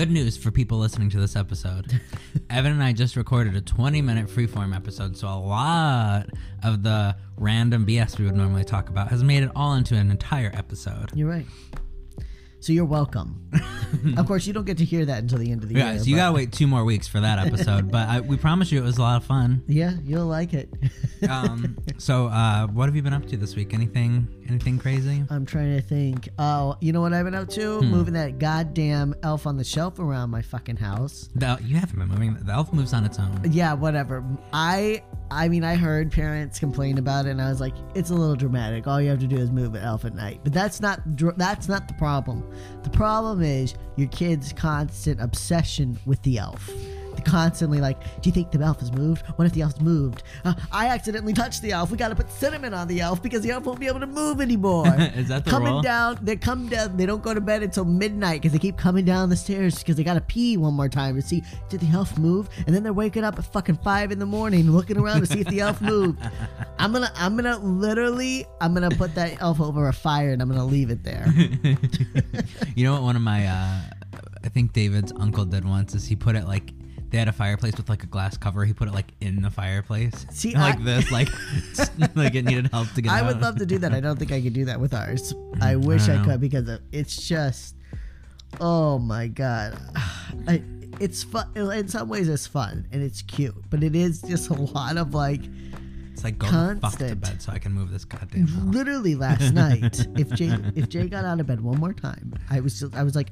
Good news for people listening to this episode. Evan and I just recorded a 20 minute freeform episode, so a lot of the random BS we would normally talk about has made it all into an entire episode. You're right. So you're welcome. of course, you don't get to hear that until the end of the year. so you but- gotta wait two more weeks for that episode, but I, we promise you it was a lot of fun. Yeah, you'll like it. Um, so, uh, what have you been up to this week? Anything, anything crazy? I'm trying to think. Oh, you know what I've been up to? Hmm. Moving that goddamn elf on the shelf around my fucking house. The, you haven't been moving. The elf moves on its own. Yeah, whatever. I I mean, I heard parents complain about it, and I was like, it's a little dramatic. All you have to do is move an elf at night. But that's not dr- that's not the problem. The problem is your kid's constant obsession with the elf. Constantly like, do you think the elf has moved? What if the elf's moved? Uh, I accidentally touched the elf. We got to put cinnamon on the elf because the elf won't be able to move anymore. Is that the coming rule? down? They come down. They don't go to bed until midnight because they keep coming down the stairs because they got to pee one more time to see did the elf move, and then they're waking up at fucking five in the morning looking around to see if the elf moved. I'm gonna, I'm gonna literally, I'm gonna put that elf over a fire and I'm gonna leave it there. You know what? One of my, uh, I think David's uncle did once is he put it like they had a fireplace with like a glass cover. He put it like in the fireplace, See, like I- this, like like it needed help to get I out. would love to do that. I don't think I could do that with ours. Mm, I wish I I, could because it's just, oh my god, I, it's fun. In some ways, it's fun and it's cute, but it is just a lot of like. It's like go fuck to bed so I can move this goddamn. elf. literally last night if jay if jay got out of bed one more time i was just i was like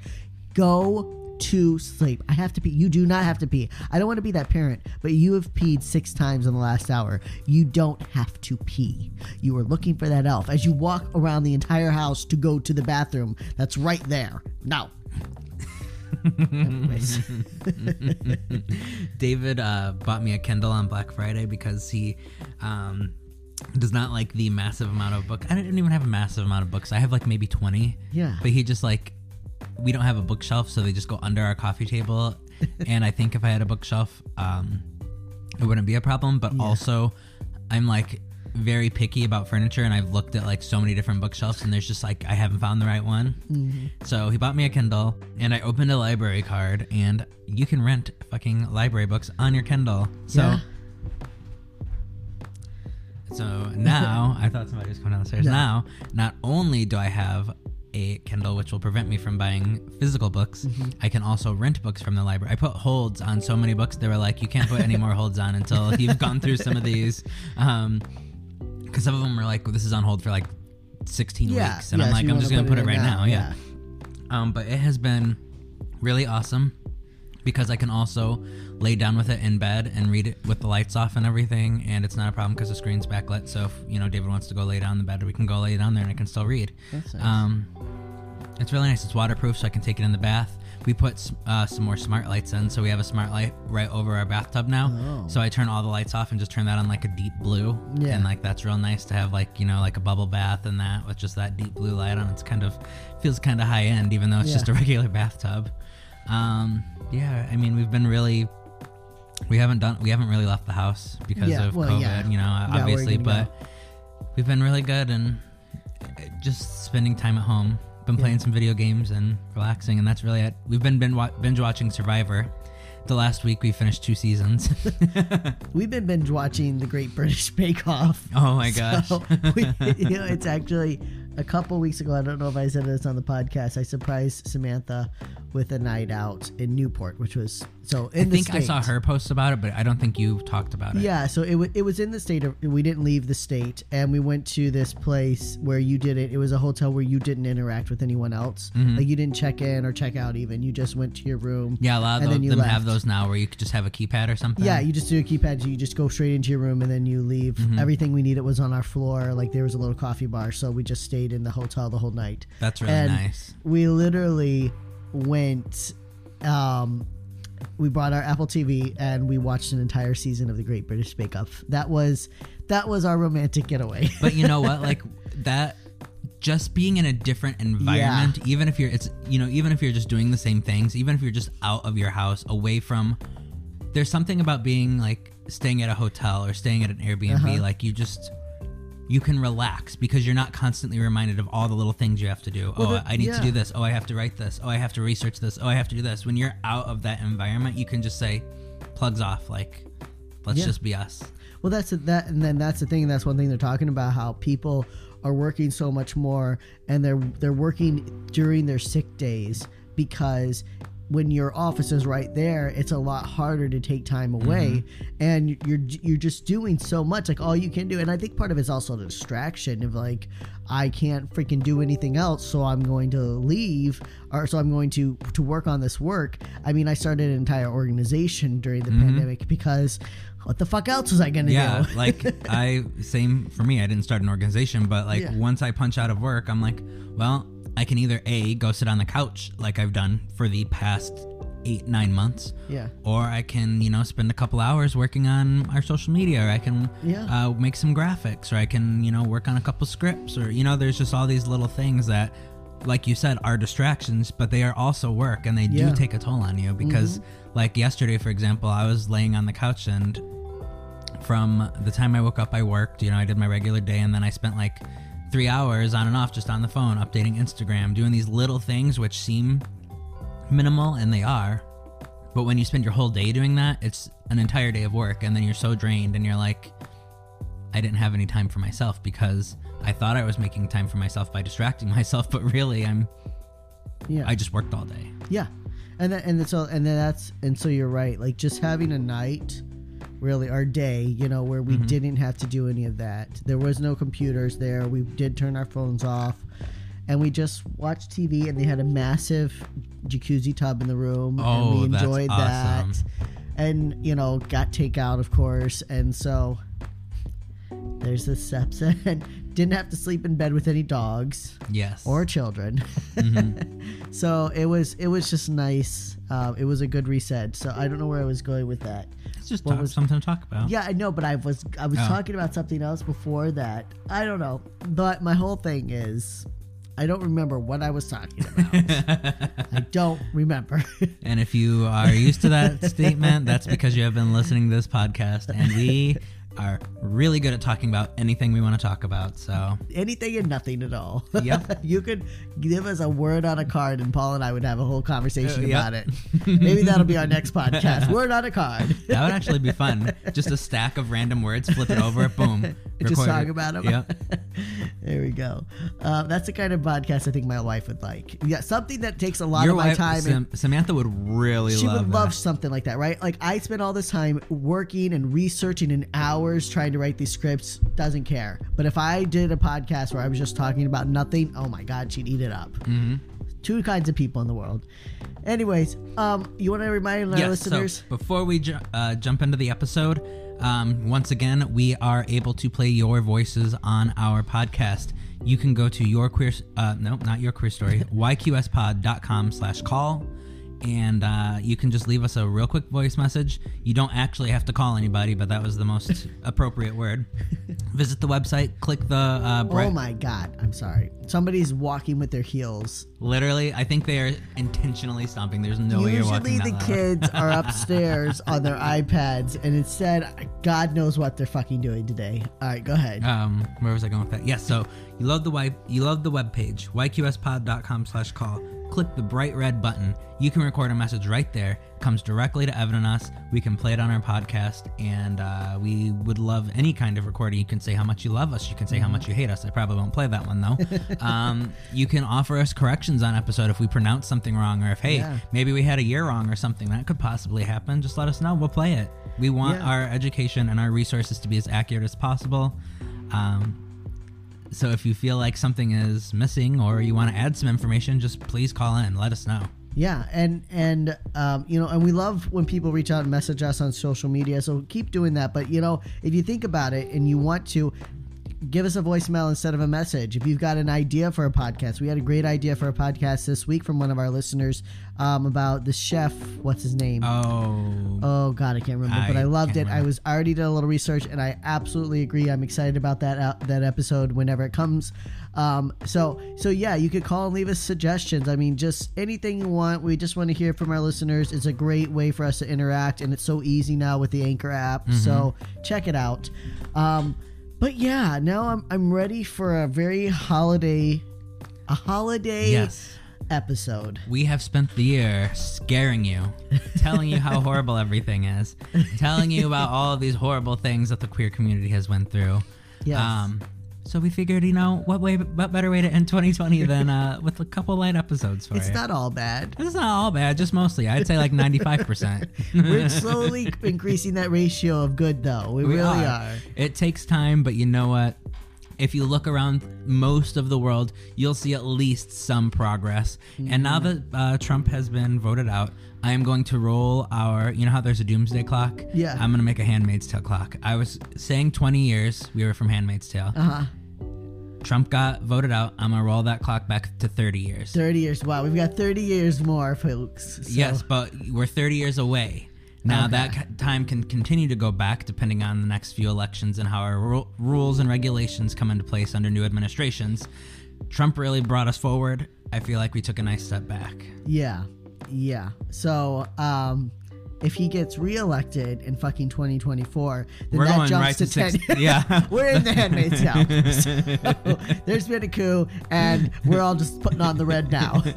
go to sleep i have to pee you do not have to pee i don't want to be that parent but you have peed six times in the last hour you don't have to pee you are looking for that elf as you walk around the entire house to go to the bathroom that's right there no David uh, bought me a Kindle on Black Friday because he um, does not like the massive amount of books. I don't even have a massive amount of books. I have like maybe 20. Yeah. But he just like, we don't have a bookshelf, so they just go under our coffee table. and I think if I had a bookshelf, um, it wouldn't be a problem. But also, I'm like very picky about furniture and I've looked at like so many different bookshelves and there's just like I haven't found the right one. Mm-hmm. So he bought me a Kindle and I opened a library card and you can rent fucking library books on your Kindle. So Yeah. so now I thought somebody was coming downstairs. Now, not only do I have a Kindle which will prevent me from buying physical books, Mm-hmm. I can also rent books from the library. I put holds on so many books. They were like, you can't put any more holds on until you've gone through some of these. Um, because some of them were like, this is on hold for like 16 yeah weeks, and yeah, I'm like, I'm just gonna put it right now. Yeah. yeah Um, but it has been really awesome because I can also lay down with it in bed and read it with the lights off and everything, and it's not a problem because the screen's backlit. So if you know David wants to go lay down in the bed, we can go lay down there and I can still read. Nice. Um, it's really nice. It's waterproof, so I can take it in the bath. We put uh, some more smart lights in, so we have a smart light right over our bathtub now. Oh. So I turn all the lights off and just turn that on like a deep blue. Yeah. And like that's real nice to have like you know like a bubble bath and that with just that deep blue light on. It's kind of feels kind of high end, even though it's just a regular bathtub. Um, yeah, I mean we've been really. We haven't done. We haven't really left the house because Yeah, of well, COVID, yeah. you know, Yeah, obviously. But we've been really good and just spending time at home. Been playing some video games and relaxing, and that's really it. We've been binge, binge watching Survivor. The last week we finished two seasons. We've been binge watching the Great British Bake Off. oh my gosh! So, we, you know, it's actually a couple weeks ago. I don't know if I said this on the podcast. I surprised Samantha with a night out in Newport, which was so in I think I saw her post about it, but I don't think you've talked about it. Yeah, so it, w- it was in the state of we didn't leave the state and we went to this place where you did it. It was a hotel where you didn't interact with anyone else. Like you didn't check in or check out even. You just went to your room. Mm-hmm. Yeah, a lot and of then tho- you them have those now where you could just have a keypad or something. Yeah, you just do a keypad. You just go straight into your room and then you leave. Mm-hmm. Everything we needed was on our floor. Like there was a little coffee bar, so we just stayed in the hotel the whole night. That's really And nice. We literally went. Um, we brought our Apple TV and we watched an entire season of the Great British Bake Off. That was that was our romantic getaway. But you know what? Like that just being in a different environment, even if you're it's you know, even if you're just doing the same things, even if you're just out of your house, away from there's something about being like staying at a hotel or staying at an Airbnb, Uh-huh. like you just you can relax because you're not constantly reminded of all the little things you have to do. Well, oh, I need yeah. to do this. Oh, I have to write this. Oh, I have to research this. Oh, I have to do this. When you're out of that environment, you can just say plugs off like let's Yeah. just be us. Well, that's that, and then that's the thing. That's one thing they're talking about how people are working so much more, and they're they're working during their sick days because when your office is right there, it's a lot harder to take time mm-hmm. away, and you're you're just doing so much. Like all you can do, and I think part of it's also the distraction of like I can't freaking do anything else, so I'm going to leave, or so I'm going to to work on this work. I mean, I started an entire organization during the mm-hmm. pandemic because what the fuck else was I gonna Yeah, do? like I same for me. I didn't start an organization, but like Yeah. once I punch out of work, I'm like, well, I can either a go sit on the couch like I've done for the past eight nine months, yeah. or I can you know spend a couple hours working on our social media, or I can Yeah. uh, make some graphics, or I can you know work on a couple scripts, or you know there's just all these little things that. Like you said, are distractions, but they are also work, and they Yeah. Mm-hmm. do take a toll on you. Because, like yesterday, for example, I was laying on the couch and from the time I woke up, I worked. You know, I did my regular day, and then I spent like three hours on and off just on the phone, updating Instagram, doing these little things which seem minimal, and they are. But when you spend your whole day doing that, it's an entire day of work, and then you're so drained, and you're like, I didn't have any time for myself because I thought I was making time for myself by distracting myself, but really, I'm Yeah. I just worked all day. Yeah, and then, and so and then that's and so you're right. Like just having a night, really our day, you know, where we Mm-hmm. didn't have to do any of that. There was no computers there. We did turn our phones off, and we just watched TV. And they had a massive jacuzzi tub in the room, and Oh, we that's enjoyed that. awesome. And you know, got takeout, of course, and so. There's the steps and didn't have to sleep in bed with any dogs Yes. or children. Mm-hmm. so it was it was just nice. Um, it was a good reset. So I don't know where I was going with that. Just talk, was- something to talk about. Yeah, I know, but I was I was Oh. talking about something else before that. I don't know, but my whole thing is. I don't remember what I was talking about. I don't remember. And if you are used to that statement, that's because you have been listening to this podcast, and we are really good at talking about anything we want to talk about. So Anything and nothing at all. Yep. you could give us a word on a card, and Paul and I would have a whole conversation Uh, yep. about it. Maybe that'll be our next podcast. Word on a card. that would actually be fun. Just a stack of random words, flip it over, boom. Just talk about them. Yep. there we go. Uh, that's the kind of podcast I think my wife would like. Yeah, something that takes a lot Your of my wife, time. and Sam- Samantha, would really she love would love something like that, right? Like I spend all this time working and researching and hours trying to write these scripts. Doesn't care. But if I did a podcast where I was just talking about nothing, oh my god, she'd eat it up. Mm-hmm. Two kinds of people in the world. Anyways, um, you want to remind our Yes, listeners? So before we ju- uh, jump into the episode, um, once again, we are able to play your voices on our podcast. You can go to your queer, uh, no, not your queer story, yqspod.com slash call. And uh, you can just leave us a real quick voice message. You don't actually have to call anybody, but that was the most appropriate word. Visit the website, click the uh, oh my god, I'm sorry. Somebody's walking with their heels literally. I think they are intentionally stomping. There's no way you're walking Usually the kids are upstairs on their iPads, and instead, God knows what they're fucking doing today. All right, go ahead. um where was i going with that yes so you love the web you love the web page yqspod.com slash call click the bright red button. You can record a message right there. Comes directly to Evan and us. We can play it on our podcast, and uh, we would love any kind of recording. You can say how much you love us. You can say how much you hate us. I probably won't play that one though. um, you can offer us corrections on episode if we pronounce something wrong, or if hey, Yeah. maybe we had a year wrong or something that could possibly happen. Just let us know. We'll play it. We want Yeah. our education and our resources to be as accurate as possible. Um, so if you feel like something is missing or you want to add some information, just please call in and let us know. Yeah, and and um, you know, and we love when people reach out and message us on social media. So keep doing that. But you know, if you think about it and you want to, give us a voicemail instead of a message. If you've got an idea for a podcast, we had a great idea for a podcast this week from one of our listeners um, about the chef. What's his name? Oh, Oh God, I can't remember, but I I loved it. I was I already did a little research, and I absolutely agree. I'm excited about that uh, that episode whenever it comes. Um, so so yeah, you could call and leave us suggestions. I mean, just anything you want. We just want to hear from our listeners. It's a great way for us to interact, and it's so easy now with the Anchor app. So check it out. Um, but yeah, now I'm I'm ready for a very holiday, a holiday yes. episode. We have spent the year scaring you, telling you how horrible everything is, telling you about all of these horrible things that the queer community has went through. Yes. Um, so we figured, you know, what way, what better way to end 2020 than uh, with a couple light episodes for It's you. not all bad. It's not all bad, just mostly. I'd say like 95%. We're slowly increasing that ratio of good, though. We, We really are. It takes time, but you know what? If you look around most of the world, you'll see at least some progress. And now that uh, Trump has been voted out, I am going to roll our. You know how there's a doomsday clock? Yeah. I'm going to make a Handmaid's Tale clock. I was saying 20 years. We were from Handmaid's Tale. Uh huh. Trump got voted out. I'm to roll that clock back to 30 years. 30 years. Wow, we've got 30 years more, folks. So- Yes, but we're 30 years away. Now Okay. that time can continue to go back depending on the next few elections and how our ru- rules and regulations come into place under new administrations. Trump really brought us forward. I feel like we took a nice step back. Yeah. Yeah. So, um, if he gets reelected in fucking 2024, then We're that jumps right to to 10. six. Yeah. we're in the handmaid's tale. So, there's been a coup, and we're all just putting on the red now.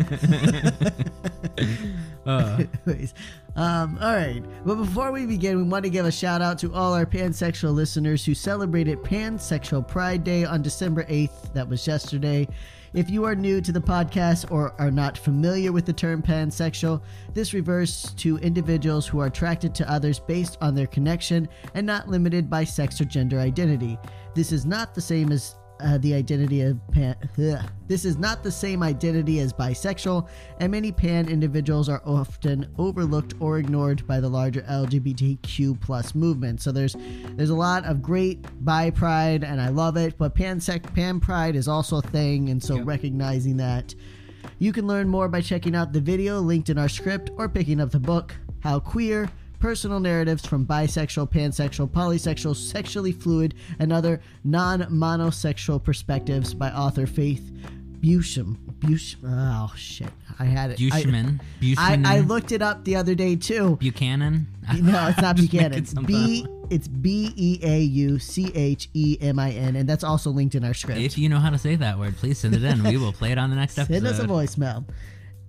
Uh, Anyways, um, all right. But before we begin, we want to give a shout out to all our pansexual listeners who celebrated Pansexual Pride Day on December 8th. That was yesterday. If you are new to the podcast or are not familiar with the term pansexual, this refers to individuals who are attracted to others based on their connection and not limited by sex or gender identity. This is not the same as uh, the identity of pan. ugh. This is not the same identity as bisexual, and many pan individuals are often overlooked or ignored by the larger LGBTQ plus movement. So there's there's a lot of great bi pride, and I love it. But pan sec pan pride is also a thing, and so Yep. recognizing that. You can learn more by checking out the video linked in our script or picking up the book, How Queer Personal Narratives from Bisexual, Pansexual, Polysexual, Sexually Fluid, and Other Non Monosexual Perspectives by author Faith Busham. Bush. Oh, shit. I had it. I- Bushman. I. I looked it up the other day, too. Buchanan. No, it's not Buchanan. B. It's B E A U C H E M I N, and that's also linked in our script. If you know how to say that word, please send it in. We will play it on the next episode. Send us a voicemail.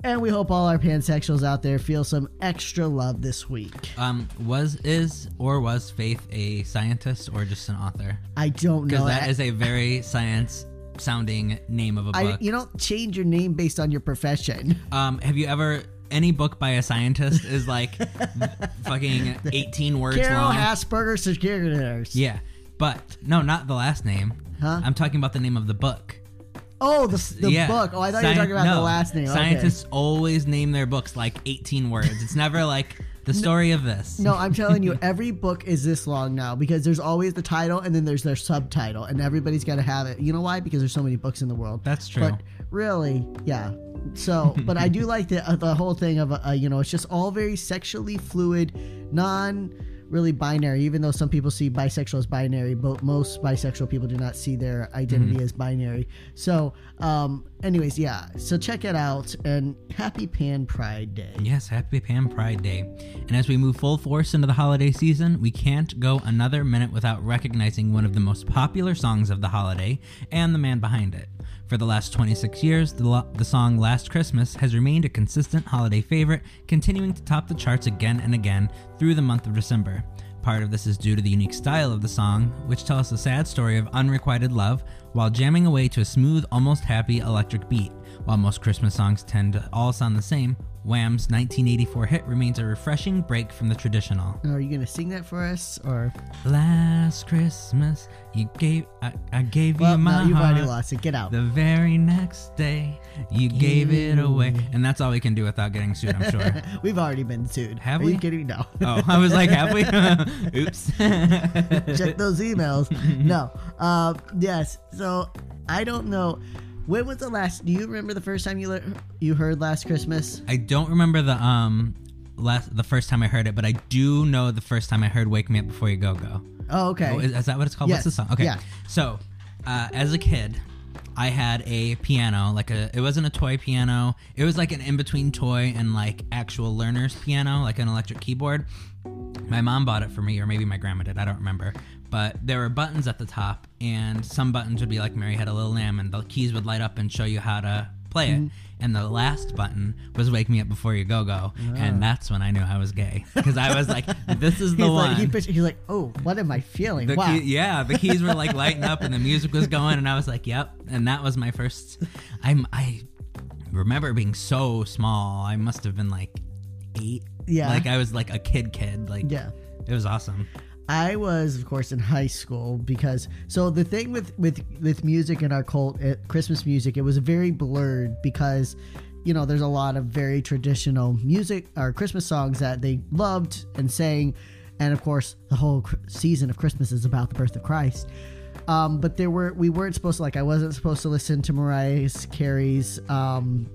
And we hope all our pansexuals out there feel some extra love this week. Um, was is or was Faith a scientist or just an author? I don't Because know. that I- is a very science sounding name of a book. you don't change your name based on your profession. Um, have you ever any book by a scientist is like fucking eighteen words Carol long? Asperger yeah, but no, not the last name. Huh? I'm talking about the name of the book. Oh, the, the yeah. book. Oh, I thought you were talking about no, the last name. Okay. Scientists always name their books like 18 words. It's never like the story of this. No, I'm telling you, every book is this long now because there's always the title and then there's their subtitle, and everybody's got to have it. You know why? Because there's so many books in the world. That's true. But really, yeah. So, but I do like the uh, the whole thing of uh, you know it's just all very sexually fluid, non really binary. Even though some people see bisexual as binary, but most bisexual people do not see their identity Mm-hmm. as binary. So, um, anyways, yeah. So check it out and happy Pan Pride Day. Yes, happy Pan Pride Day. And as we move full force into the holiday season, we can't go another minute without recognizing one of the most popular songs of the holiday and the man behind it. For the last 26 years, the, lo- the song Last Christmas has remained a consistent holiday favorite, continuing to top the charts again and again through the month of December. Part of this is due to the unique style of the song, which tells the sad story of unrequited love while jamming away to a smooth, almost happy electric beat. While most Christmas songs tend to all sound the same, Wham's 1984 hit remains a refreshing break from the traditional. Are you gonna sing that for us, or Last Christmas, you gave I, I gave well, you my no, you've heart. already lost it. Get out. The very next day, you gave it away, and that's all we can do without getting sued. I'm sure. We've already been sued. Have Are we? you kidding? No. oh, I was like, have we? Oops. Check those emails. no. Uh, yes. So I don't know. When was the last? Do you remember the first time you le- you heard Last Christmas? I don't remember the um last the first time I heard it, but I do know the first time I heard "Wake Me Up Before You Go Go." Oh, okay. Oh, is, is that what it's called? Yes. What's the song? Okay. Yeah. So, uh, as a kid, I had a piano, like a. It wasn't a toy piano. It was like an in between toy and like actual learner's piano, like an electric keyboard. My mom bought it for me, or maybe my grandma did. I don't remember. But there were buttons at the top, and some buttons would be like Mary Had a Little Lamb, and the keys would light up and show you how to play it. Mm-hmm. And the last button was "Wake Me Up Before You Go Go," and that's when I knew I was gay because I was like, "This is the he's one." like, he, he's like, oh, what am I feeling? The wow. key, yeah, the keys were like lighting up and the music was going, and I was like, "Yep." And that was my first. I'm I remember being so small. I must have been like eight. Yeah. like I was like a kid, kid. Like yeah. it was awesome. I was, of course, in high school because so the thing with with with music in our cult, uh, Christmas music, it was very blurred because you know there's a lot of very traditional music or Christmas songs that they loved and sang, and of course the whole season of Christmas is about the birth of Christ. Um, but there were we weren't supposed to like I wasn't supposed to listen to Mariah Carey's um,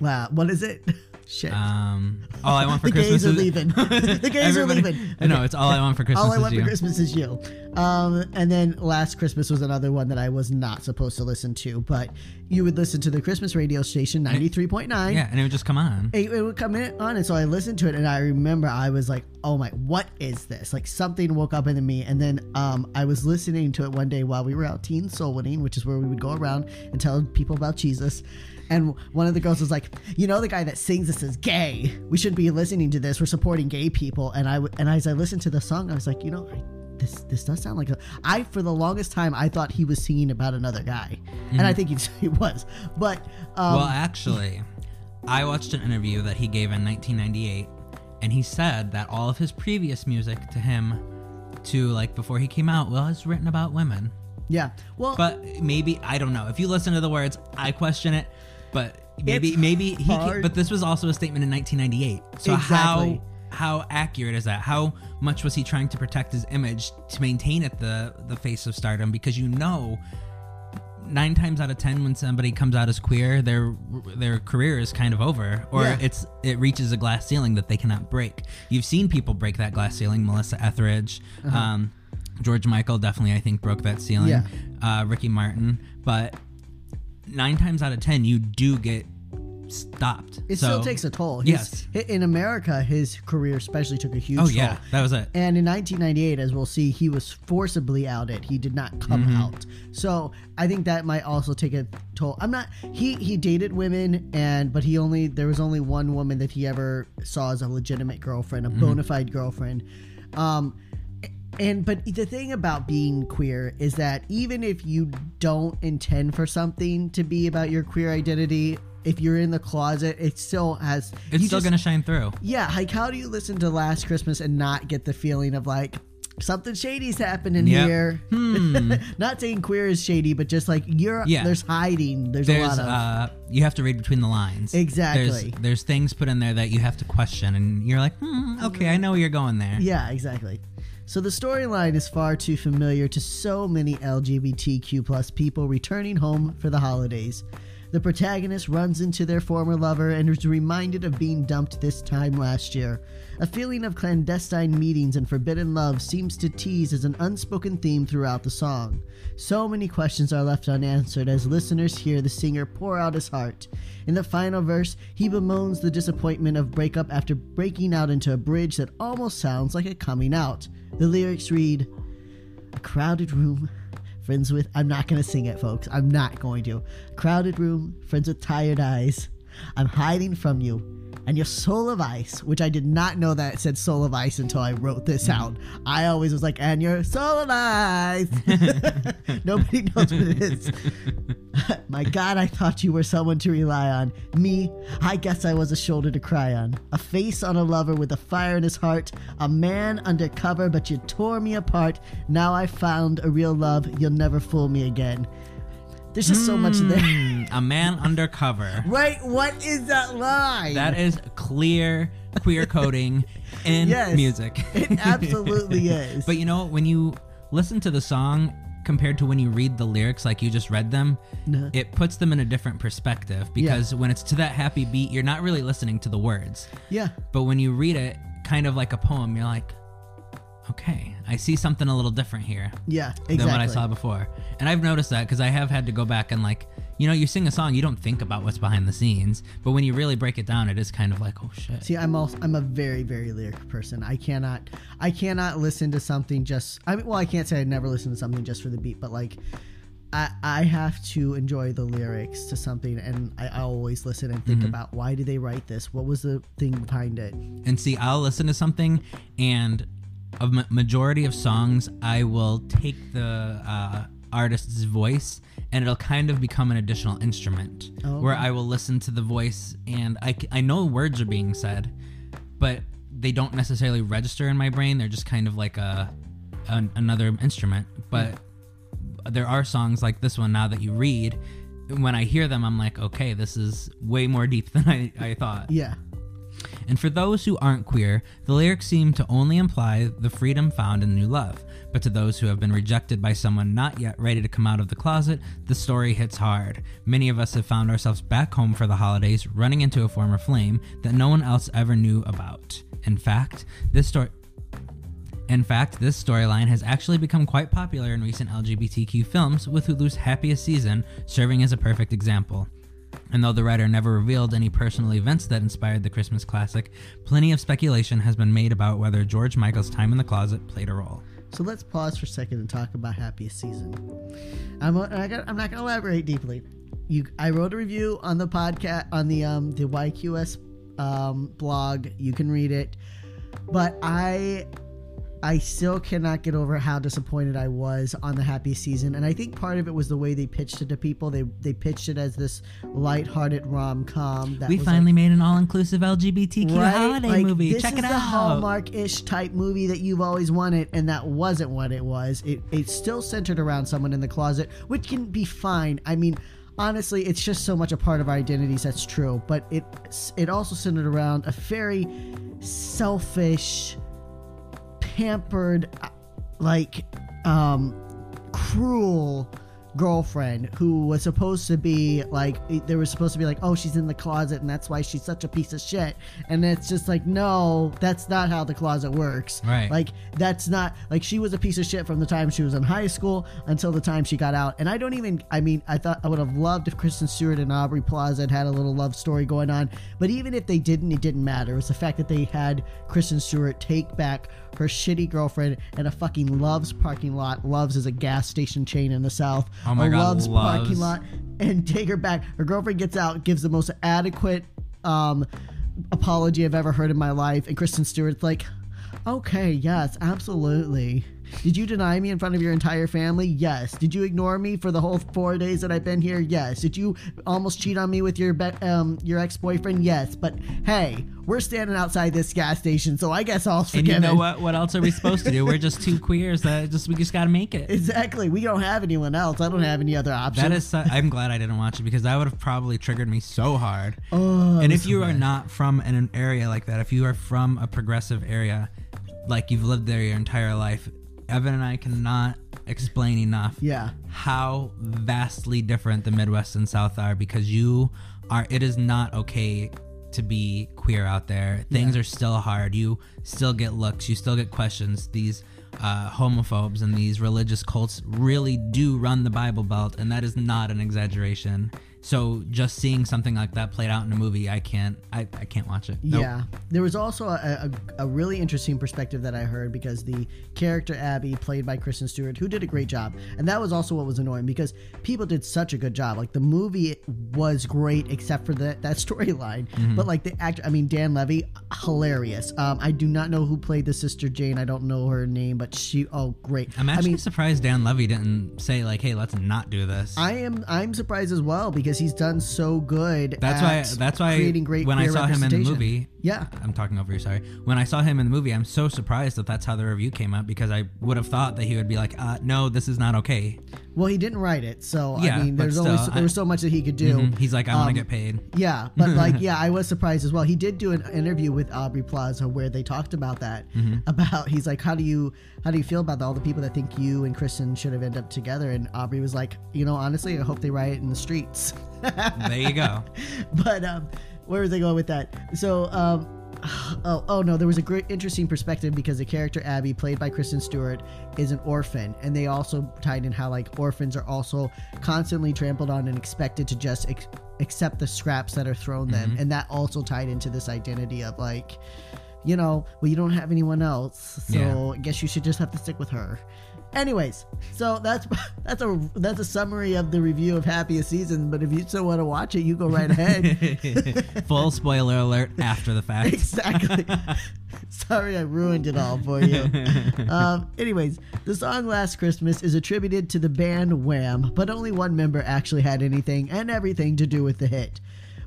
uh, what is it? Shit. Um, all I want for the Christmas gays are leaving. the gays are Everybody- leaving. I know it's all I want for Christmas All I is want you. for Christmas is you. Um, and then Last Christmas was another one that I was not supposed to listen to, but you would listen to the Christmas radio station ninety three point nine. yeah, and it would just come on. It, it would come in on, and so I listened to it, and I remember I was like, "Oh my, what is this?" Like something woke up in me, and then um, I was listening to it one day while we were out teen soul winning, which is where we would go around and tell people about Jesus. And one of the girls was like, "You know, the guy that sings this is gay. We shouldn't be listening to this. We're supporting gay people." And I and as I listened to the song, I was like, "You know, I, this this does sound like a." I for the longest time I thought he was singing about another guy, and I think he, he was. But um, well, actually, I watched an interview that he gave in 1998, and he said that all of his previous music to him, to like before he came out, was written about women. yeah, well, But maybe I don't know. If you listen to the words, I question it. But maybe It's maybe he. hard. But this was also a statement in 1998. So Exactly. how how accurate is that? How much was he trying to protect his image to maintain it the the face of stardom? Because you know. Nine times out of ten, when somebody comes out as queer, their their career is kind of over, or Yeah. it's it reaches a glass ceiling that they cannot break. You've seen people break that glass ceiling. Melissa Etheridge, um, George Michael, definitely I think broke that ceiling. Uh-huh. Yeah. Uh, Ricky Martin, but nine times out of ten, you do get stopped. It So- still takes a toll. His, Yes. In America, his career especially took a huge Oh toll. yeah, that was it. And in 1998, as we'll see, he was forcibly outed. He did not come Mm-hmm. out. So I think that might also take a toll. I'm not. He he dated women, and but he only there was only one woman that he ever saw as a legitimate girlfriend, a Mm-hmm. bona fide girlfriend. Um, and but the thing about being queer is that even if you don't intend for something to be about your queer identity, if you're in the closet, it still has. It's still just- gonna shine through. yeah, like how do you listen to Last Christmas and not get the feeling of like something shady's happening Yep. here? Hmm. not saying queer is shady, but just like you're Yeah. there's hiding. There's, a lot of uh, you have to read between the lines. Exactly. There's, there's things put in there that you have to question, and you're like, hmm, okay, I know where you're going there. yeah, exactly. So the storyline is far too familiar to so many LGBTQ plus people returning home for the holidays. The protagonist runs into their former lover and is reminded of being dumped this time last year. A feeling of clandestine meetings and forbidden love seems to tease as an unspoken theme throughout the song. So many questions are left unanswered as listeners hear the singer pour out his heart. In the final verse, he bemoans the disappointment of breakup after breaking out into a bridge that almost sounds like a coming out. The lyrics read A crowded room, Friends with, I'm not going to sing it, folks. I'm not going to. Crowded room, friends with tired eyes. I'm hiding from you. And your soul of ice, which I did not know that it said soul of ice until I wrote this out. I always was like, and your soul of ice. Nobody knows what it is. My God, I thought you were someone to rely on. Me, I guess I was a shoulder to cry on. A face on a lover with a fire in his heart. A man undercover, but you tore me apart. Now I found a real love. You'll never fool me again. There's just so much there. Mm, a man undercover. Right? What is that line? That is clear queer coding in Yes. music. It absolutely is. But you know, when you listen to the song compared to when you read the lyrics like you just read them, No. it puts them in a different perspective because when it's to that happy beat, you're not really listening to the words. yeah. But when you read it kind of like a poem, you're like, okay, I see something a little different here Yeah. Exactly. than what I saw before. And I've noticed that because I have had to go back and like, you know, you sing a song, you don't think about what's behind the scenes, but when you really break it down, it is kind of like, oh shit. See, I'm also I'm a very very lyric person. I cannot I cannot listen to something just. I mean, well, I can't say I never listen to something just for the beat, but like. I, I have to enjoy the lyrics to something and I, I always listen and think mm-hmm. about why did they write this what was the thing behind it And see, I'll listen to something, and a ma- majority of songs, I will take the uh, artist's voice, and it'll kind of become an additional instrument, Oh, where. I will listen to the voice, and I, I know words are being said, but they don't necessarily register in my brain. They're just kind of like a, an, another instrument. But there are songs like this one now that you read. When I hear them, I'm like, okay, this is way more deep than I, I thought. yeah And for those who aren't queer, the lyrics seem to only imply the freedom found in new love. But to those who have been rejected by someone not yet ready to come out of the closet, the story hits hard. Many of us have found ourselves back home for the holidays, running into a former flame that no one else ever knew about. In fact, this story. In fact, this storyline has actually become quite popular in recent LGBTQ films, with Hulu's Happiest Season serving as a perfect example. And though the writer never revealed any personal events that inspired the Christmas classic, plenty of speculation has been made about whether George Michael's time in the closet played a role. So let's pause for a second and talk about happiest season. I'm I got, I'm not going to elaborate deeply. You, I wrote a review on the podcast on the um the YQS um blog. You can read it, but I I still cannot get over how disappointed I was on the happy season, and I think part of it was the way they pitched it to people. They they pitched it as this lighthearted rom com. That We finally made an all-inclusive LGBTQ holiday like, movie. This Check is it the out. Hallmark-ish type movie that you've always wanted, and that wasn't what it was. It it's still centered around someone in the closet, which can be fine. I mean, honestly, it's just so much a part of our identities. That's true, but it it also centered around a very selfish, pampered, like um, cruel girlfriend who was supposed to be like they were supposed to be like oh she's in the closet and that's why she's such a piece of shit. And it's just like no that's not how the closet works. Right. like that's not like she was a piece of shit from the time she was in high school until the time she got out. And i don't even i mean i thought i would have loved if kristen stewart and aubrey plaza had had a little love story going on. But even if they didn't it didn't matter. It was the fact that they had kristen stewart take back her shitty girlfriend and a fucking loves parking lot. Loves is a gas station chain in the south. Oh my a God, loves parking lot and take her back. Her girlfriend gets out gives the most adequate um apology i've ever heard in my life. And kristen stewart's like Okay, yes, absolutely. Did you deny me in front of your entire family? Yes. Did you ignore me for the whole four days that I've been here? Yes. Did you almost cheat on me with your be- um your ex boyfriend? Yes. But hey, we're standing outside this gas station, so I guess I'll forgive. and you know what? What else are we supposed to do? We're just two queers that just we just got to make it. Exactly. We don't have anyone else. I don't have any other options. That is. I'm glad I didn't watch it because that would have probably triggered me so hard. Oh, and if you is are bad. not from an area like that, if you are from a progressive area, like you've lived there your entire life, Evan and I cannot explain enough yeah, how vastly different the Midwest and South are because you are. It is not okay to be queer out there. Things are still hard. You still get looks. You still get questions. These uh, homophobes and these religious cults really do run the Bible Belt, and that is not an exaggeration. So just seeing something like that played out in a movie, I can't, I, I can't watch it. Nope. Yeah, there was also a, a, a really interesting perspective that I heard because the character Abby, played by Kristen Stewart, who did a great job, and that was also what was annoying because people did such a good job. Like the movie was great except for that that storyline, Mm-hmm. but like the actor, I mean Dan Levy, hilarious. Um, I do not know who played the sister Jane. I don't know her name, but she, oh great. I'm I actually mean, surprised Dan Levy didn't say like, "Hey, let's not do this." I am I'm surprised as well because he's done so good. that's at why. That's why. creating great when I saw him in the movie, Yeah, I'm talking over you. Sorry. When I saw him in the movie, I'm so surprised that that's how the review came out because I would have thought that he would be like, uh, "No, this is not okay." well he didn't write it, so Yeah, I mean there's only still, so, there was so much that he could do. Mhm. He's like, "I want Um, to get paid." Yeah, but like, yeah, I was surprised as well. He did do an interview with Aubrey Plaza where they talked about that. Mm-hmm. About he's like, how do you how do you feel about all the people that think you and Kristen should have ended up together? And Aubrey was like, you know, honestly, I hope they riot in the streets. there you go. but um, where was I going with that? So um, oh oh no, there was a great interesting perspective because the character Abby, played by Kristen Stewart, is an orphan, and they also tied in how like orphans are also constantly trampled on and expected to just ex- accept the scraps that are thrown them, and that also tied into this identity of like. You know, well, you don't have anyone else, so Yeah. I guess you should just have to stick with her. Anyways, so that's that's a that's a summary of the review of Happiest Season. But if you still want to watch it, you go right ahead. Full spoiler alert after the fact. exactly. Sorry, I ruined it all for you. um, anyways, the song "Last Christmas" is attributed to the band Wham, but only one member actually had anything and everything to do with the hit.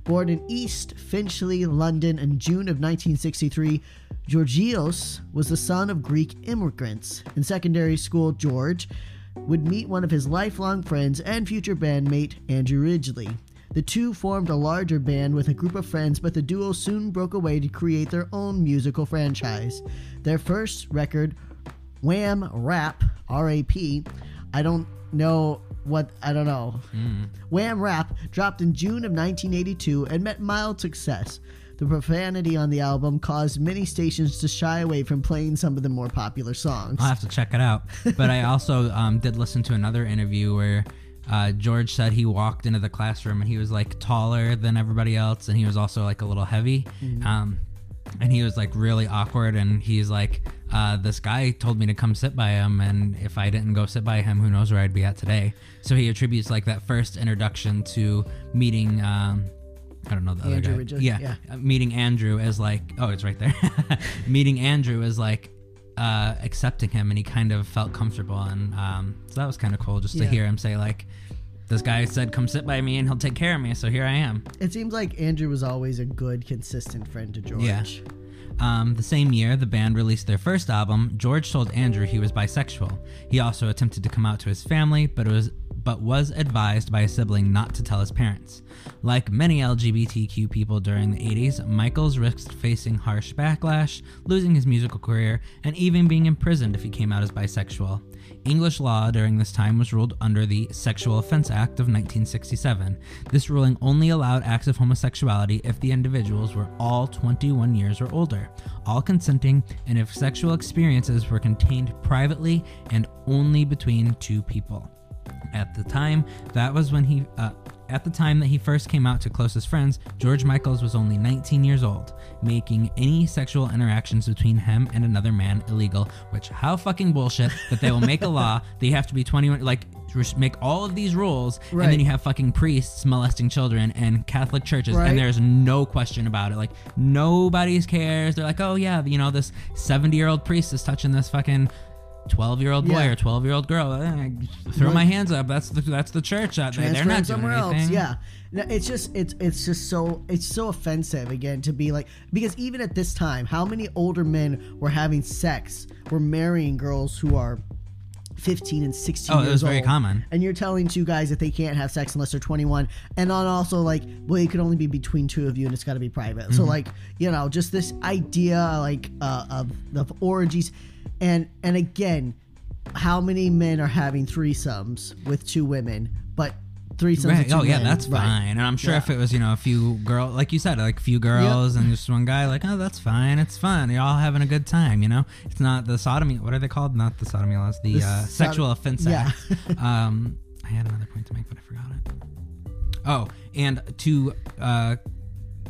Born in East Finchley, London, in June of 1963, Georgios was the son of Greek immigrants. In secondary school, George would meet one of his lifelong friends and future bandmate, Andrew Ridgeley. The two formed a larger band with a group of friends, but the duo soon broke away to create their own musical franchise. Their first record, Wham Rap, R A P, I don't know what, I don't know. Mm. Wham Rap dropped in June of 1982 and met mild success. The profanity on the album caused many stations to shy away from playing some of the more popular songs. I'll have to check it out. But I also um, did listen to another interview where uh, George said he walked into the classroom and he was like taller than everybody else, and he was also like a little heavy. Um, and he was like really awkward, and he's like, uh, "This guy told me to come sit by him, and if I didn't go sit by him, who knows where I'd be at today." So he attributes like that first introduction to meeting. Um, I don't know the other Andrew guy. Ridgeley, yeah, yeah. uh, meeting Andrew as like, oh, it's right there. meeting Andrew as like uh, accepting him, and he kind of felt comfortable, and um, so that was kind of cool just to Yeah. hear him say like, "This guy said come sit by me, and he'll take care of me." So here I am. It seems like Andrew was always a good, consistent friend to George. Yeah. Um, the same year, the band released their first album. George told Andrew he was bisexual. He also attempted to come out to his family, but it was but was advised by a sibling not to tell his parents. Like many LGBTQ people during the 80s, Michaels risked facing harsh backlash, losing his musical career, and even being imprisoned if he came out as bisexual. English law during this time was ruled under the Sexual Offense Act of 1967. This ruling only allowed acts of homosexuality if the individuals were all 21 years or older, all consenting, and if sexual experiences were contained privately and only between two people. At the time, that was when he. Uh, at the time that he first came out to closest friends, George Michaels was only 19 years old, making any sexual interactions between him and another man illegal. Which, how fucking bullshit that they will make a law that you have to be 21, like, make all of these rules, and then you have fucking priests molesting children and Catholic churches, Right. and there's no question about it. Like, nobody's cares. They're like, oh, yeah, you know, this 70 year old priest is touching this fucking 12 year old boy Yeah. or 12 year old girl. Eh, throw my hands up. That's the, that's the church. Uh, they- They're transfer not doing somewhere anything. else. Yeah, no, it's just it's it's just so it's so offensive again to be like because even at this time, how many older men were having sex, were marrying girls who are. 15 and 16 Oh, it years was very old. common. And you're telling two guys that they can't have sex unless they're 21. And on also like, well, it can only be between two of you and it's got to be private. Mm-hmm. So like, you know, just this idea like uh, of of orgies and and again, how many men are having threesomes with two women, but threesomes Right. with two Oh yeah, men, that's right. fine. And I'm sure Yeah. if it was you know a few girl, like you said, like a few girls and just one guy, like oh that's fine, it's fun. You're all having a good time. You know, it's not the sodomy. What are they called? Not the sodomy laws. The, The uh, sod- sexual offense yeah. act. um, I had another point to make, but I forgot it. Oh, and to uh,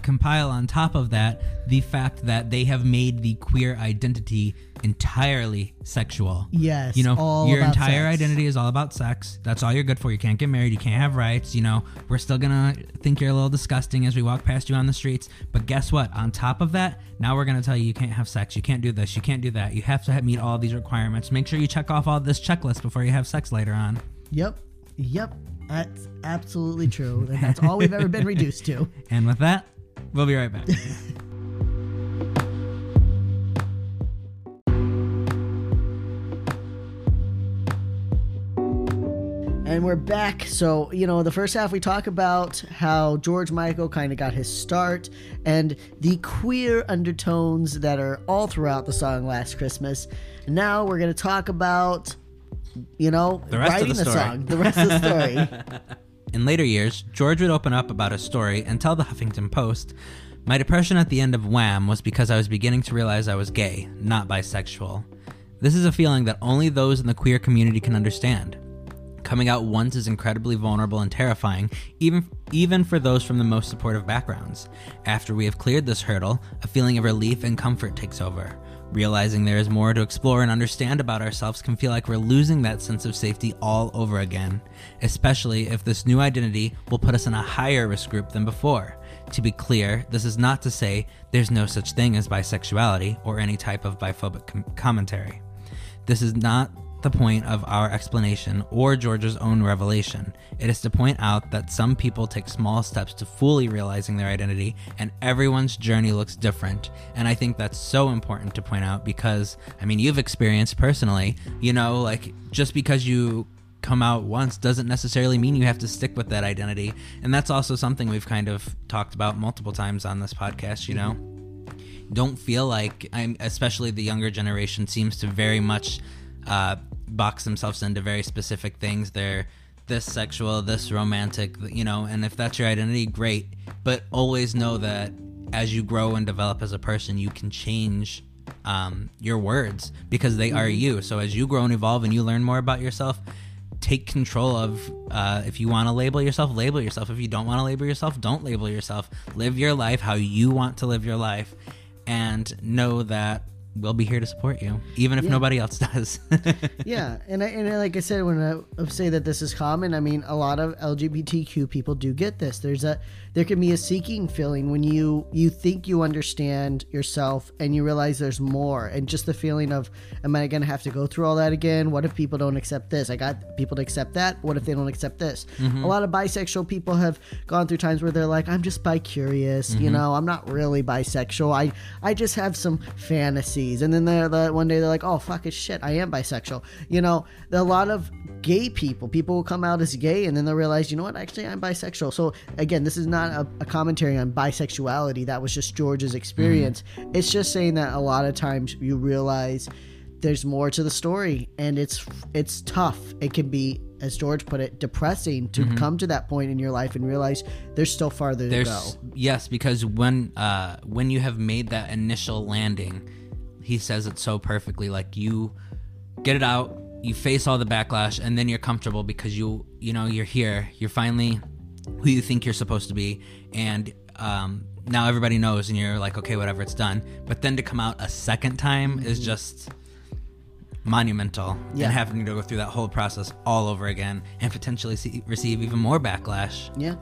compile on top of that the fact that they have made the queer identity entirely sexual. Yes, You know, all your entire sex. identity is all about sex. That's all you're good for. You can't get married. You can't have rights. You know, we're still gonna think you're a little disgusting as we walk past you on the streets. But guess what? On top of that, now we're gonna tell you you can't have sex. You can't do this. You can't do that. You have to meet all these requirements. Make sure you check off all this checklist before you have sex later on. Yep. Yep. That's absolutely true. And that's all we've ever been reduced to. And with that, we'll be right back. And we're back. So, you know, the first half we talk about how George Michael kind of got his start and the queer undertones that are all throughout the song Last Christmas. And now we're going to talk about, you know, The writing the the, song, the rest of the story. In later years, George would open up about a story and tell the Huffington Post, My depression at the end of Wham was because I was beginning to realize I was gay, not bisexual. This is a feeling that only those in the queer community can understand. Coming out once is incredibly vulnerable and terrifying, even even for those from the most supportive backgrounds. After we have cleared this hurdle, a feeling of relief and comfort takes over. Realizing there is more to explore and understand about ourselves can feel like we're losing that sense of safety all over again, especially if this new identity will put us in a higher risk group than before. To be clear, this is not to say there's no such thing as bisexuality or any type of biphobic com- commentary. This is not the point of our explanation or George's own revelation. It is to point out that some people take small steps to fully realizing their identity, and everyone's journey looks different. And I think that's so important to point out because, I mean, you've experienced personally, you know, like just because you come out once doesn't necessarily mean you have to stick with that identity. And that's also something we've kind of talked about multiple times on this podcast, you know? don't feel like I'm especially the younger generation seems to very much uh, box themselves into very specific things. They're this sexual, this romantic, you know, and if that's your identity, great. But always know that as you grow and develop as a person, you can change um, your words because they are you. So as you grow and evolve and you learn more about yourself, take control of uh, if you want to label yourself label yourself if you don't want to label yourself don't label yourself live your life how you want to live your life and know that we'll be here to support you even if Yeah. nobody else does yeah, and I, and I- like I said, when I say that this is common, I mean a lot of LGBTQ people do get this. There's a there can be a seeking feeling when you you think you understand yourself and you realize there's more, and just the feeling of, am I going to have to go through all that again? What if people don't accept this? I got people to accept that. What if they don't accept this? Mm-hmm. A lot of bisexual people have gone through times where they're like, I'm just bi curious, you mm-hmm. know, I'm not really bisexual. I I just have some fantasies, and then they're the, one day they're like, oh fuck it, shit, I am bisexual. You know, there are a lot of gay people. People will come out as gay, and then they'll realize, you know what, actually I'm bisexual. So again, this is not a, a commentary on bisexuality. That was just George's experience. It's just saying that a lot of times you realize there's more to the story, and it's it's tough. It can be. As George put it, depressing to come to that point in your life and realize there's still farther to there's go. yes because when uh when you have made that initial landing he says it so perfectly like you get it out you face all the backlash and then you're comfortable because you you know you're here. You're finally who you think you're supposed to be. And um now everybody knows and you're like okay whatever it's done. But then to come out a second time is just monumental. Yeah. and having to go through that whole process all over again and potentially see, receive even more backlash. Yeah.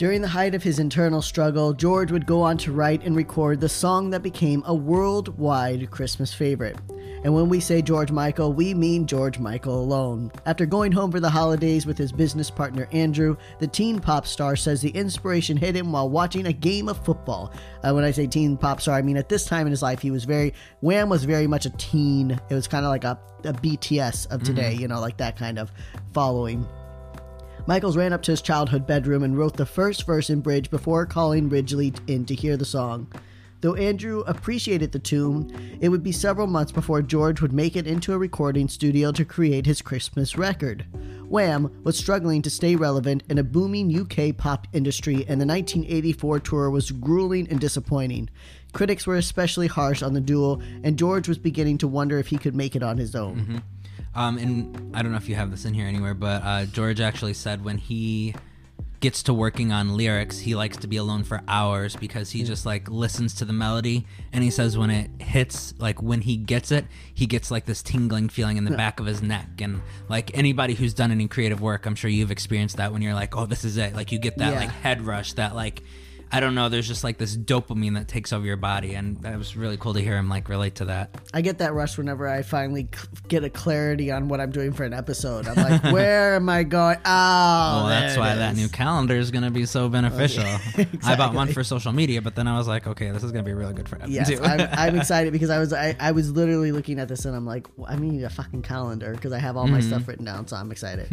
During the height of his internal struggle, George would go on to write and record the song that became a worldwide Christmas favorite. And when we say George Michael, we mean George Michael alone. After going home for the holidays with his business partner Andrew, the teen pop star says the inspiration hit him while watching a game of football. Uh, when I say teen pop star, I mean at this time in his life, he was very, Wham was very much a teen. It was kind of like a, a BTS of today, you know, like that kind of following. Michaels ran up to his childhood bedroom and wrote the first verse and bridge before calling Ridgeley in to hear the song. Though Andrew appreciated the tune, it would be several months before George would make it into a recording studio to create his Christmas record. Wham was struggling to stay relevant in a booming UK pop industry, and the 1984 tour was grueling and disappointing. Critics were especially harsh on the duo, and George was beginning to wonder if he could make it on his own. Mm-hmm. Um, and I don't know if you have this in here anywhere, but uh, George actually said when he gets to working on lyrics, he likes to be alone for hours because he just like listens to the melody and he says when it hits like when he gets it, he gets like this tingling feeling in the back of his neck and like anybody who's done any creative work, I'm sure you've experienced that when you're like, "Oh, this is it." Like you get that Yeah. like head rush, that like I don't know, there's just like this dopamine that takes over your body and that was really cool to hear him like relate to that. I get that rush whenever I finally get a clarity on what I'm doing for an episode. I'm like, where am I going? Oh, Well, that's it why that new calendar is going to be so beneficial. I bought one for social media, but then I was like, okay, this is going to be really good for Evan Yes, too. I'm, I'm excited because I was I, I was literally looking at this and I'm like, I need a fucking calendar because I have all my Mm-hmm. stuff written down, so I'm excited.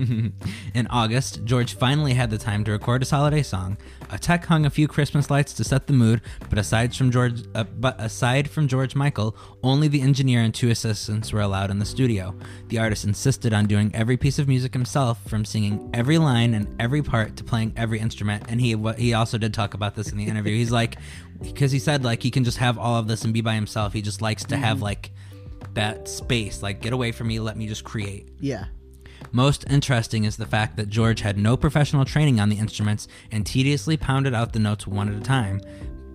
In August, George finally had the time to record his holiday song. A tech hung a few Christmas lights to set the mood, but aside from George, uh, but aside from George Michael, only the engineer and two assistants were allowed in the studio. The artist insisted on doing every piece of music himself, from singing every line and every part to playing every instrument. And he he also did talk about this in the interview. He's like, because he said like he can just have all of this and be by himself. He just likes to have like that space, like get away from me, let me just create. Yeah. Most interesting is the fact that George had no professional training on the instruments and tediously pounded out the notes one at a time.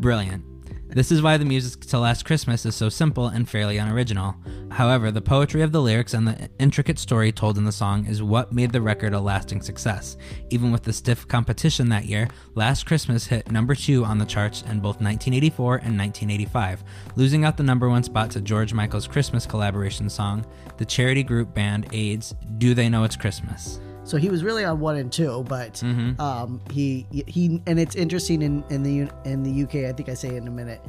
Brilliant. This is why the music to Last Christmas is so simple and fairly unoriginal. However, the poetry of the lyrics and the intricate story told in the song is what made the record a lasting success. Even with the stiff competition that year, Last Christmas hit number two on the charts in both 1984 and 1985, losing out the number one spot to George Michael's Christmas collaboration song, the charity group Band Aid's Do They Know It's Christmas? So he was really on one and two, but Mm-hmm. um, he he and it's interesting in in the in the UK. I think I say in a minute.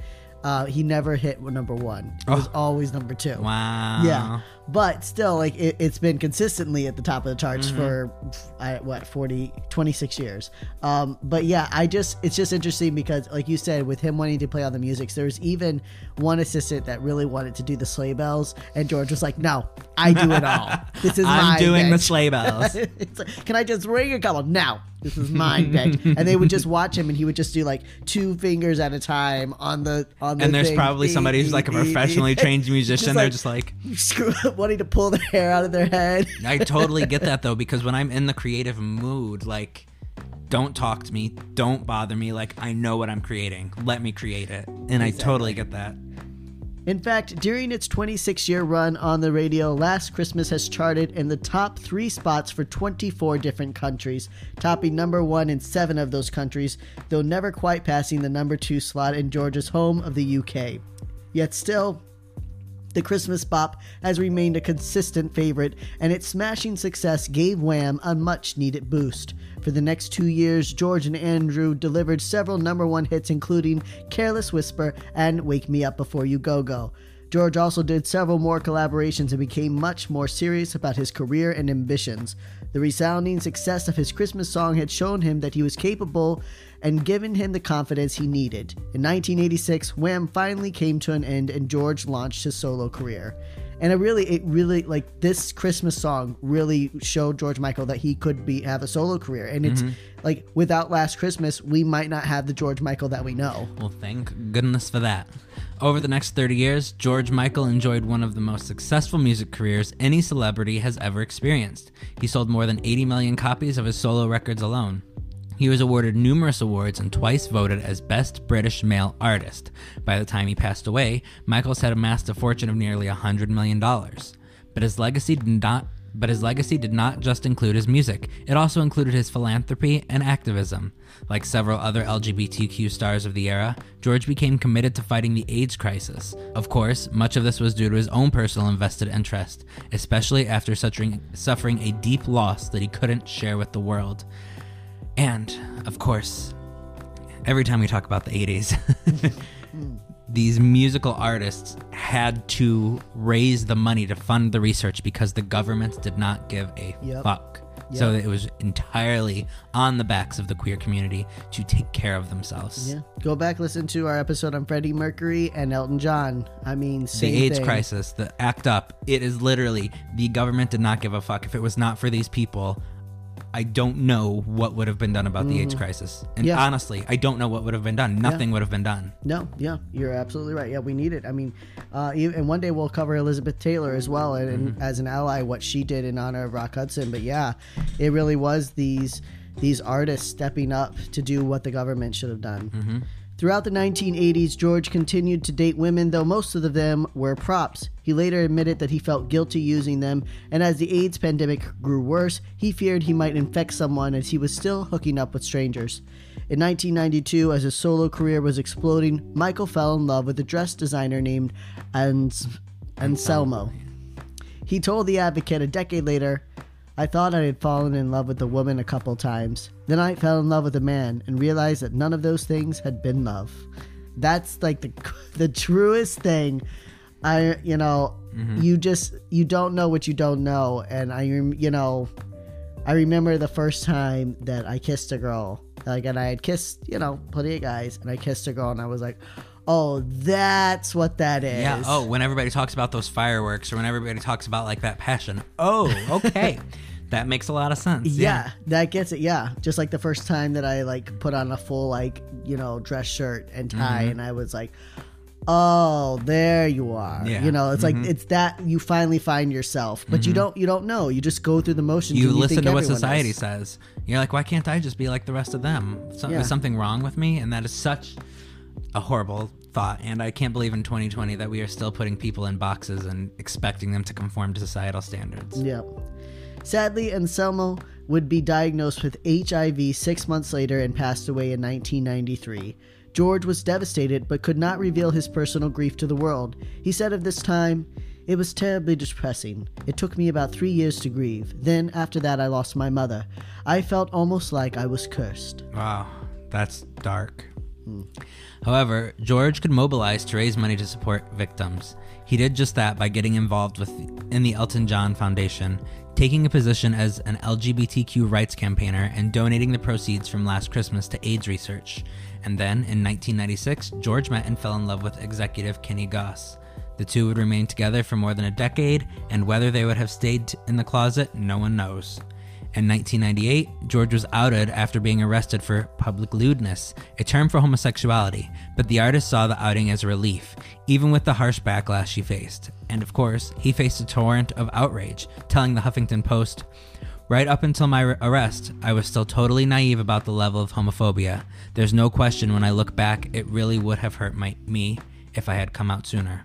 Uh, he never hit number one. It was always number two. Oh. Wow. Yeah, but still, like it, it's been consistently at the top of the charts Mm-hmm. for I, what 40, 26 years. Um, but yeah, I just it's just interesting because, like you said, with him wanting to play all the music, there's even one assistant that really wanted to do the sleigh bells, and George was like, "No, I do it all. This is I'm my doing the sleigh bells. It's like, Can I just ring a couple? No, this is my bitch. and they would just watch him, and he would just do like two fingers at a time on the on the. and there's thing. probably somebody who's like a professionally trained musician. They're just like, screw wanting to pull their hair out of their head. I totally get that though, because when I'm in the creative mood, like, don't talk to me, don't bother me. Like, I know what I'm creating. Let me create it. And I totally get that. In fact, during its 26 year run on the radio, Last Christmas has charted in the top three spots for 24 different countries, topping number one in seven of those countries, though never quite passing the number two slot in Georgia's home of the UK. Yet still, the Christmas bop has remained a consistent favorite, and its smashing success gave Wham a much needed boost. For the next two years, George and Andrew delivered several number one hits, including Careless Whisper and Wake Me Up Before You Go Go. George also did several more collaborations and became much more serious about his career and ambitions. The resounding success of his Christmas song had shown him that he was capable and given him the confidence he needed. In 1986, Wham finally came to an end and George launched his solo career. And it really, it really like this Christmas song really showed George Michael that he could be have a solo career. And it's mm-hmm. like without Last Christmas, we might not have the George Michael that we know. Well, thank goodness for that. Over the next 30 years, George Michael enjoyed one of the most successful music careers any celebrity has ever experienced. He sold more than 80 million copies of his solo records alone. He was awarded numerous awards and twice voted as Best British Male Artist. By the time he passed away, Michaels had amassed a fortune of nearly $100 million. But his legacy did not but his legacy did not just include his music, it also included his philanthropy and activism. Like several other LGBTQ stars of the era, George became committed to fighting the AIDS crisis. Of course, much of this was due to his own personal invested interest, especially after suffering, suffering a deep loss that he couldn't share with the world. And, of course, every time we talk about the 80s, these musical artists had to raise the money to fund the research because the governments did not give a Yep. fuck. So it was entirely on the backs of the queer community to take care of themselves. Yeah. Go back, listen to our episode on Freddie Mercury and Elton John. I mean, The AIDS thing. crisis, the ACT UP, it is literally the government did not give a fuck. If it was not for these people, I don't know what would have been done about the AIDS crisis. And Mm-hmm. Yeah. honestly, I don't know what would have been done. Nothing would have been done. No, yeah, you're absolutely right. Yeah, we need it. I mean, uh, and one day we'll cover Elizabeth Taylor as well, and, and as an ally, what she did in honor of Rock Hudson. But yeah, it really was these these artists stepping up to do what the government should have done. Throughout the 1980s, George continued to date women, though most of them were props. He later admitted that he felt guilty using them, and as the AIDS pandemic grew worse, he feared he might infect someone as he was still hooking up with strangers. In 1992, as his solo career was exploding, Michael fell in love with a dress designer named Ans- Anselmo. He told The Advocate a decade later, I thought I had fallen in love with a woman a couple times. Then I fell in love with a man and realized that none of those things had been love. That's like the the truest thing. I you know, mm-hmm. you just you don't know what you don't know and I you know, I remember the first time that I kissed a girl. Like and I had kissed, you know, plenty of guys and I kissed a girl and I was like, "Oh, that's what that is." Yeah. Oh, when everybody talks about those fireworks or when everybody talks about like that passion. Oh, okay. that makes a lot of sense. Yeah, that gets it. Yeah, just like the first time that I like put on a full like you know dress shirt and tie, Mm-hmm. and I was like, "Oh, there you are." Yeah. Mm-hmm. You know, it's like it's that you finally find yourself, but you don't you don't know. You just go through the motions. You and listen think to what society is. says. You're like, why can't I just be like the rest of them? So, Yeah. Is something wrong with me? And that is such a horrible thought. And I can't believe in 2020 that we are still putting people in boxes and expecting them to conform to societal standards. Yep. Sadly, Anselmo would be diagnosed with HIV six months later and passed away in 1993. George was devastated but could not reveal his personal grief to the world. He said of this time, It was terribly depressing. It took me about three years to grieve. Then, after that, I lost my mother. I felt almost like I was cursed. Wow, that's dark. However, George could mobilize to raise money to support victims. He did just that by getting involved with in the Elton John Foundation, taking a position as an LGBTQ rights campaigner and donating the proceeds from Last Christmas to AIDS research. And then, in 1996, George met and fell in love with executive Kenny Goss. The two would remain together for more than a decade, and whether they would have stayed in the closet, no one knows. In 1998, George was outed after being arrested for public lewdness, a term for homosexuality, but the artist saw the outing as a relief, even with the harsh backlash she faced. And of course, he faced a torrent of outrage, telling the Huffington Post, Right up until my arrest, I was still totally naive about the level of homophobia. There's no question when I look back, it really would have hurt my, me if I had come out sooner.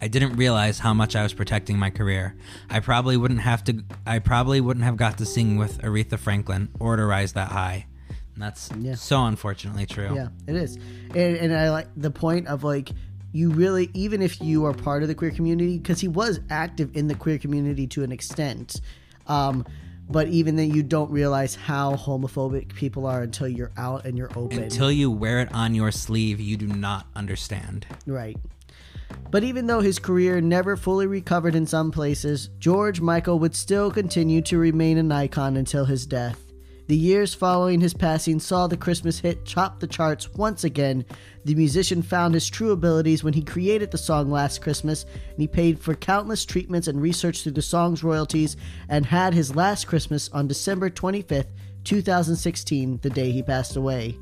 I didn't realize how much I was protecting my career. I probably wouldn't have to I probably wouldn't have got to sing with Aretha Franklin or to rise that high. And that's Yeah. so unfortunately true. Yeah, it is, and, and I like the point of like you really, even if you are part of the queer community, because he was active in the queer community to an extent, um, but even then you don't realize how homophobic people are until you're out and you're open. Until you wear it on your sleeve, you do not understand. Right. But even though his career never fully recovered in some places, George Michael would still continue to remain an icon until his death. The years following his passing saw the Christmas hit top the charts once again. The musician found his true abilities when he created the song Last Christmas, and he paid for countless treatments and research through the song's royalties, and had his last Christmas on December 25th, 2016, the day he passed away.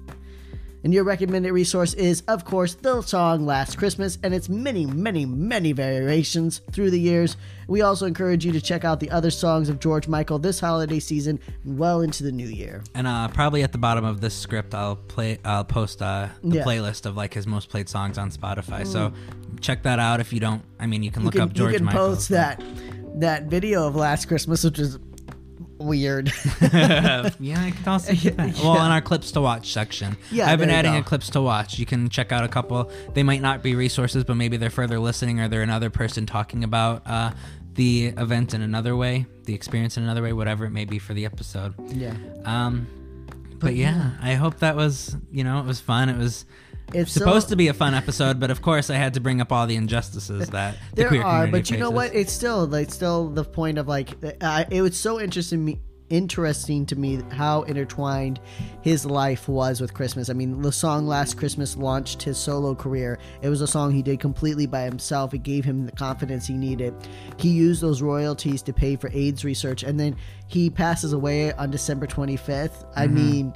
And your recommended resource is, of course, the song Last Christmas and its many, many, many variations through the years. We also encourage you to check out the other songs of George Michael this holiday season and well into the new year. And uh, probably at the bottom of this script, I'll play. I'll post uh, the Yeah. Mm. playlist of like his most played songs on Spotify. So check that out if you don't. I mean, you can You look can, up George you can Michael. post that that video of Last Christmas, which is weird. yeah, I could also that. Well, in our clips to watch section, Yeah, I've been adding a clips to watch. You can check out a couple. They might not be resources, but maybe they're further listening, or they're another person talking about uh, the event in another way, the experience in another way, whatever it may be for the episode. yeah. Um, but yeah, I hope that was you know it was fun. It was It's supposed so- to be a fun episode, but of course I had to bring up all the injustices that the there queer are, but you know what? It's still like still the point of like uh, it was so interesting me interesting to me how intertwined his life was with Christmas. I mean, the song Last Christmas launched his solo career. It was a song he did completely by himself. It gave him the confidence he needed. He used those royalties to pay for AIDS research and then he passes away on December 25th. I Mm-hmm. mean,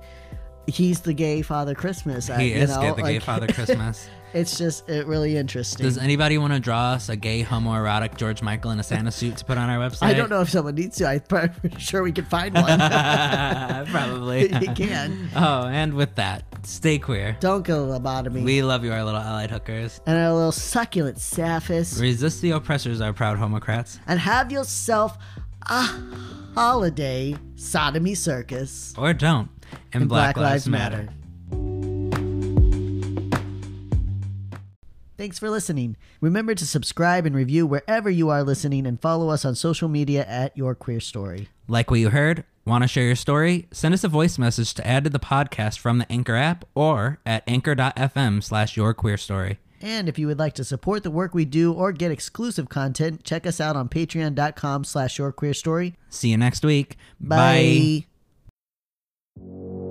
he's the gay Father Christmas. I- He uh, you is know, gay, the gay like, Father Christmas. It's just it really interesting. Does anybody want to draw us a gay homoerotic George Michael in a Santa suit to put on our website? I don't know if someone needs to. I'm pretty sure we can find one. Probably. you can. Oh, and with that, stay queer. Don't go to lobotomy. We love you, our little allied hookers. and our little succulent sapphis. Resist the oppressors, our proud homocrats. and have yourself a holiday sodomy circus. Or don't. And, Black, Lives, Matter. Thanks for listening. Remember to subscribe and review wherever you are listening and follow us on social media at Your Queer Story. Like what you heard? Want to share your story? Send us a voice message to add to the podcast from the Anchor app or at anchor.fm slash your queer story. And if you would like to support the work we do or get exclusive content, check us out on patreon.com slash your queer story. See you next week. Bye you